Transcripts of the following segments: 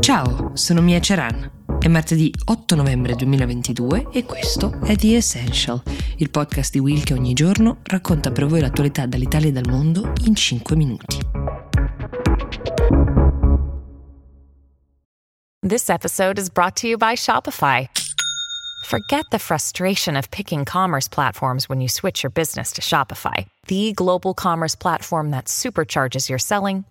Ciao, sono Mia Ceran. È martedì 8 novembre 2022 e questo è The Essential, il podcast di Will che ogni giorno racconta per voi l'attualità dall'Italia e dal mondo in 5 minuti. This episode is brought to you by Shopify. Forget the frustration of picking commerce platforms when you switch your business to Shopify, the global commerce platform that supercharges your selling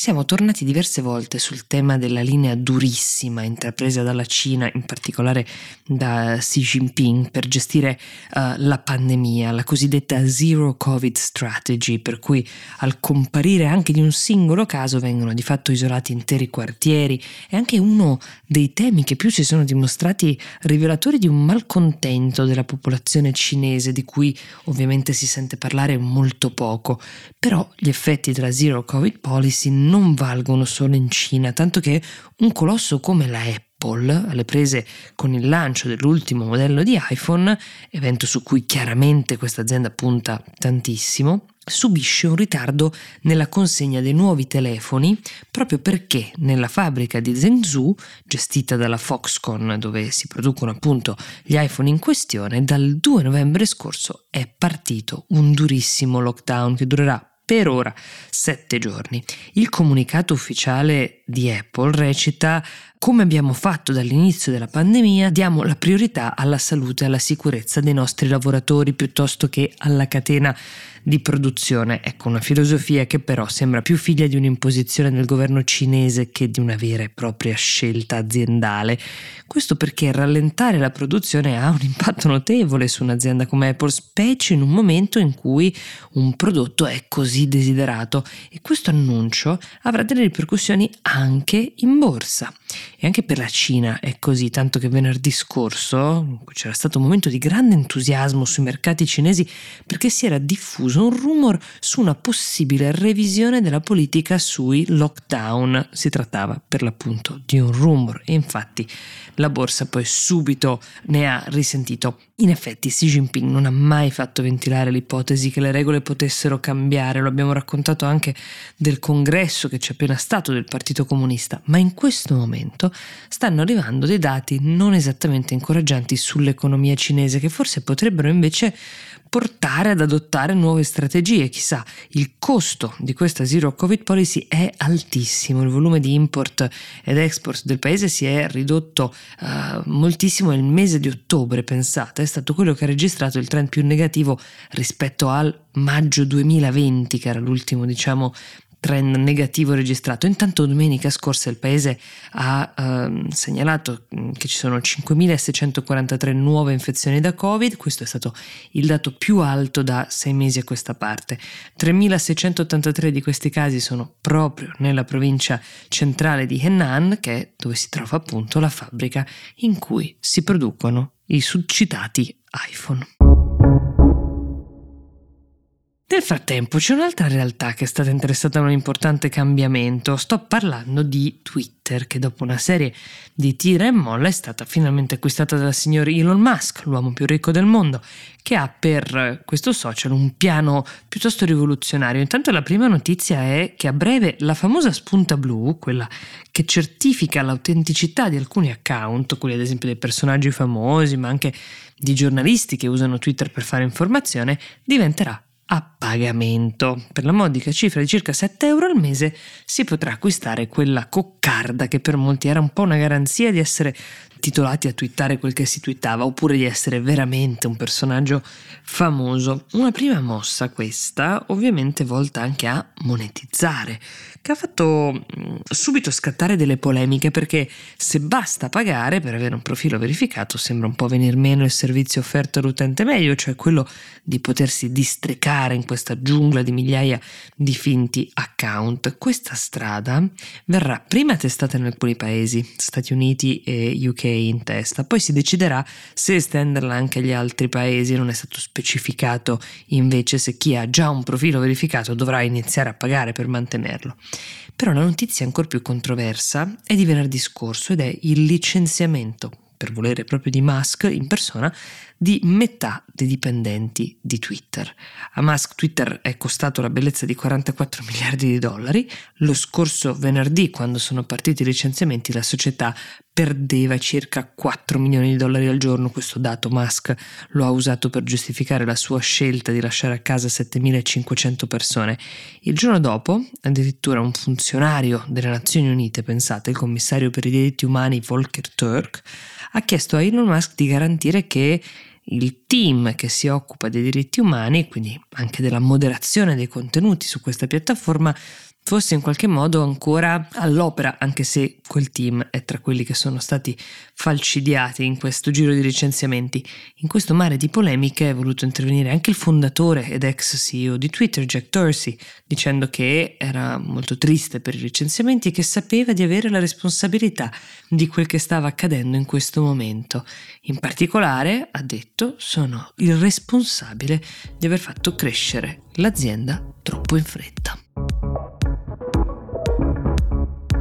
Siamo tornati diverse volte sul tema della linea durissima intrapresa dalla Cina, in particolare da Xi Jinping, per gestire uh, la pandemia, la cosiddetta Zero Covid Strategy, per cui al comparire anche di un singolo caso vengono di fatto isolati interi quartieri. È anche uno dei temi che più si sono dimostrati rivelatori di un malcontento della popolazione cinese, di cui ovviamente si sente parlare molto poco. Però gli effetti della Zero Covid Policy non valgono solo in Cina, tanto che un colosso come la Apple, alle prese con il lancio dell'ultimo modello di iPhone, evento su cui chiaramente questa azienda punta tantissimo, subisce un ritardo nella consegna dei nuovi telefoni proprio perché nella fabbrica di Zhengzhou, gestita dalla Foxconn dove si producono appunto gli iPhone in questione, dal 2 novembre scorso è partito un durissimo lockdown che durerà per ora sette giorni. Il comunicato ufficiale di Apple recita come abbiamo fatto dall'inizio della pandemia, diamo la priorità alla salute e alla sicurezza dei nostri lavoratori piuttosto che alla catena di produzione. Ecco, una filosofia che però sembra più figlia di un'imposizione del governo cinese che di una vera e propria scelta aziendale. Questo perché rallentare la produzione ha un impatto notevole su un'azienda come Apple, specie in un momento in cui un prodotto è così desiderato e questo annuncio avrà delle ripercussioni anche in borsa. E anche per la Cina è così, tanto che venerdì scorso c'era stato un momento di grande entusiasmo sui mercati cinesi perché si era diffuso un rumor su una possibile revisione della politica sui lockdown. Si trattava per l'appunto di un rumor e infatti la borsa poi subito ne ha risentito. In effetti Xi Jinping non ha mai fatto ventilare l'ipotesi che le regole potessero cambiare, lo abbiamo raccontato anche del congresso che c'è appena stato del Partito Comunista, ma in questo momento stanno arrivando dei dati non esattamente incoraggianti sull'economia cinese che forse potrebbero invece portare ad adottare nuove strategie. Chissà, il costo di questa Zero Covid Policy è altissimo, il volume di import ed export del paese si è ridotto uh, moltissimo nel mese di ottobre, pensate, è stato quello che ha registrato il trend più negativo rispetto al maggio 2020, che era l'ultimo, diciamo, trend negativo registrato. Intanto domenica scorsa il paese ha eh, segnalato mm, che ci sono 5.643 nuove infezioni da Covid, questo è stato il dato più alto da sei mesi a questa parte. 3.683 di questi casi sono proprio nella provincia centrale di Henan, che è dove si trova appunto la fabbrica in cui si producono i succitati iPhone. Nel frattempo c'è un'altra realtà che è stata interessata a un importante cambiamento. Sto parlando di Twitter, che dopo una serie di tira e molla è stata finalmente acquistata dal signor Elon Musk, l'uomo più ricco del mondo, che ha per questo social un piano piuttosto rivoluzionario. Intanto la prima notizia è che a breve la famosa spunta blu, quella che certifica l'autenticità di alcuni account, quelli ad esempio dei personaggi famosi, ma anche di giornalisti che usano Twitter per fare informazione, diventerà a pagamento. Per la modica cifra di circa 7 euro al mese si potrà acquistare quella coccarda che per molti era un po' una garanzia di essere titolati a twittare quel che si twittava oppure di essere veramente un personaggio famoso. Una prima mossa questa, ovviamente volta anche a monetizzare, che ha fatto mm, subito scattare delle polemiche perché se basta pagare per avere un profilo verificato sembra un po' venir meno il servizio offerto all'utente medio, cioè quello di potersi distrecare in questa giungla di migliaia di finti account. Questa strada verrà prima testata in alcuni paesi, Stati Uniti e UK in testa. Poi si deciderà se estenderla anche agli altri paesi, non è stato specificato invece se chi ha già un profilo verificato dovrà iniziare a pagare per mantenerlo. Però la notizia ancora più controversa è di venerdì scorso ed è il licenziamento per volere proprio di Musk in persona, di metà dei dipendenti di Twitter. A Musk Twitter è costato la bellezza di 44 miliardi di dollari. Lo scorso venerdì, quando sono partiti i licenziamenti, la società perdeva circa 4 milioni di dollari al giorno. Questo dato Musk lo ha usato per giustificare la sua scelta di lasciare a casa 7500 persone. Il giorno dopo, addirittura un funzionario delle Nazioni Unite, pensate, il commissario per i diritti umani Volker Turk, ha chiesto a Elon Musk di garantire che il team che si occupa dei diritti umani, quindi anche della moderazione dei contenuti su questa piattaforma, fosse in qualche modo ancora all'opera, anche se quel team è tra quelli che sono stati falcidiati in questo giro di licenziamenti. In questo mare di polemiche è voluto intervenire anche il fondatore ed ex CEO di Twitter, Jack Dorsey, dicendo che era molto triste per i licenziamenti e che sapeva di avere la responsabilità di quel che stava accadendo in questo momento. In particolare, ha detto, sono il responsabile di aver fatto crescere l'azienda troppo in fretta.